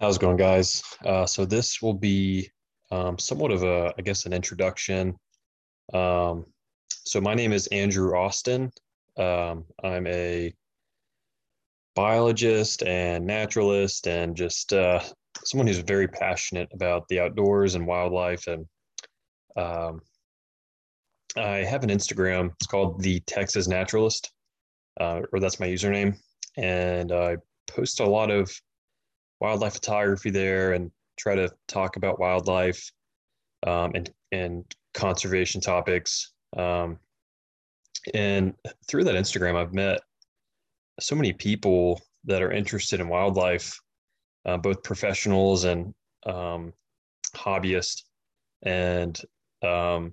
How's it going, guys? Uh, so this will be um, somewhat of a, I guess, an introduction. Um, so my name is Andrew Austin. Um, I'm a biologist and naturalist, and just uh, someone who's very passionate about the outdoors and wildlife. And um, I have an Instagram. It's called the Texas Naturalist, uh, or that's my username, and I post a lot of wildlife photography there and try to talk about wildlife um, and and conservation topics. Um, and through that Instagram, I've met so many people that are interested in wildlife, uh, both professionals and um, hobbyists. And um,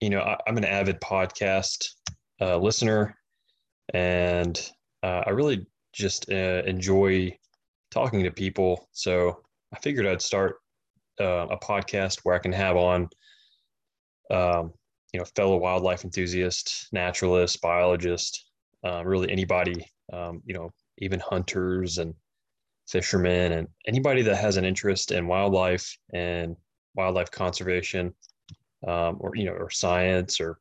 you know, I, am an avid podcast uh, listener, and uh, I really just uh, enjoy talking to people. So I figured I'd start uh, a podcast where I can have on, um, you know, fellow wildlife enthusiasts, naturalists, biologists, uh, really anybody, um, you know, even hunters and fishermen and anybody that has an interest in wildlife and wildlife conservation, um, or you know, or science, or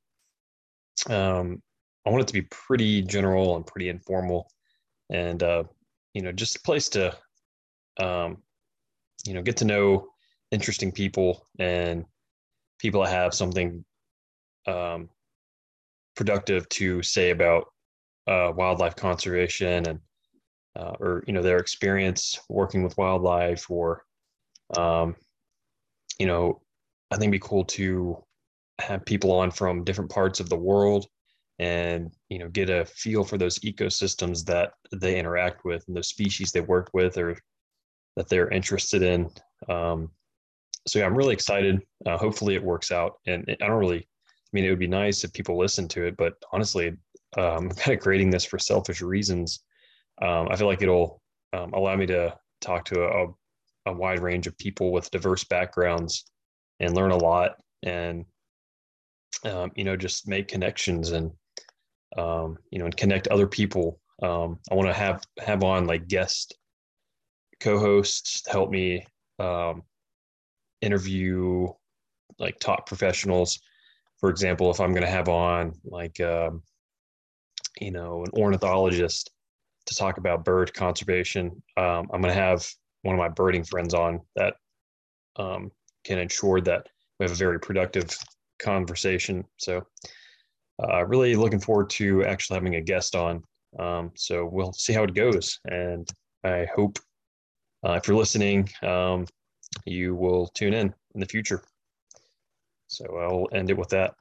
um, I want it to be pretty general and pretty informal, and uh, you know, just a place to, um, you know, get to know interesting people and people that have something um, productive to say about uh, wildlife conservation and uh, or you know their experience working with wildlife or um, you know i think it'd be cool to have people on from different parts of the world and you know get a feel for those ecosystems that they interact with and those species they work with or that they're interested in. Um, so yeah i'm really excited. Uh, hopefully it works out. And i don't really i mean it would be nice if people listen to it but honestly um, i'm kind of creating this for selfish reasons. Um, i feel like it'll um, allow me to talk to a, a wide range of people with diverse backgrounds and learn a lot and um, you know just make connections and um, you know, and connect other people. Um, I want to have have on like guest co-hosts to help me um, interview like top professionals. For example, if I'm going to have on like um, you know an ornithologist to talk about bird conservation, um, I'm going to have one of my birding friends on that um, can ensure that we have a very productive conversation. So uh, really looking forward to actually having a guest on. Um, so we'll see how it goes. And I hope uh, if you're listening, um, you will tune in in the future. So I'll end it with that.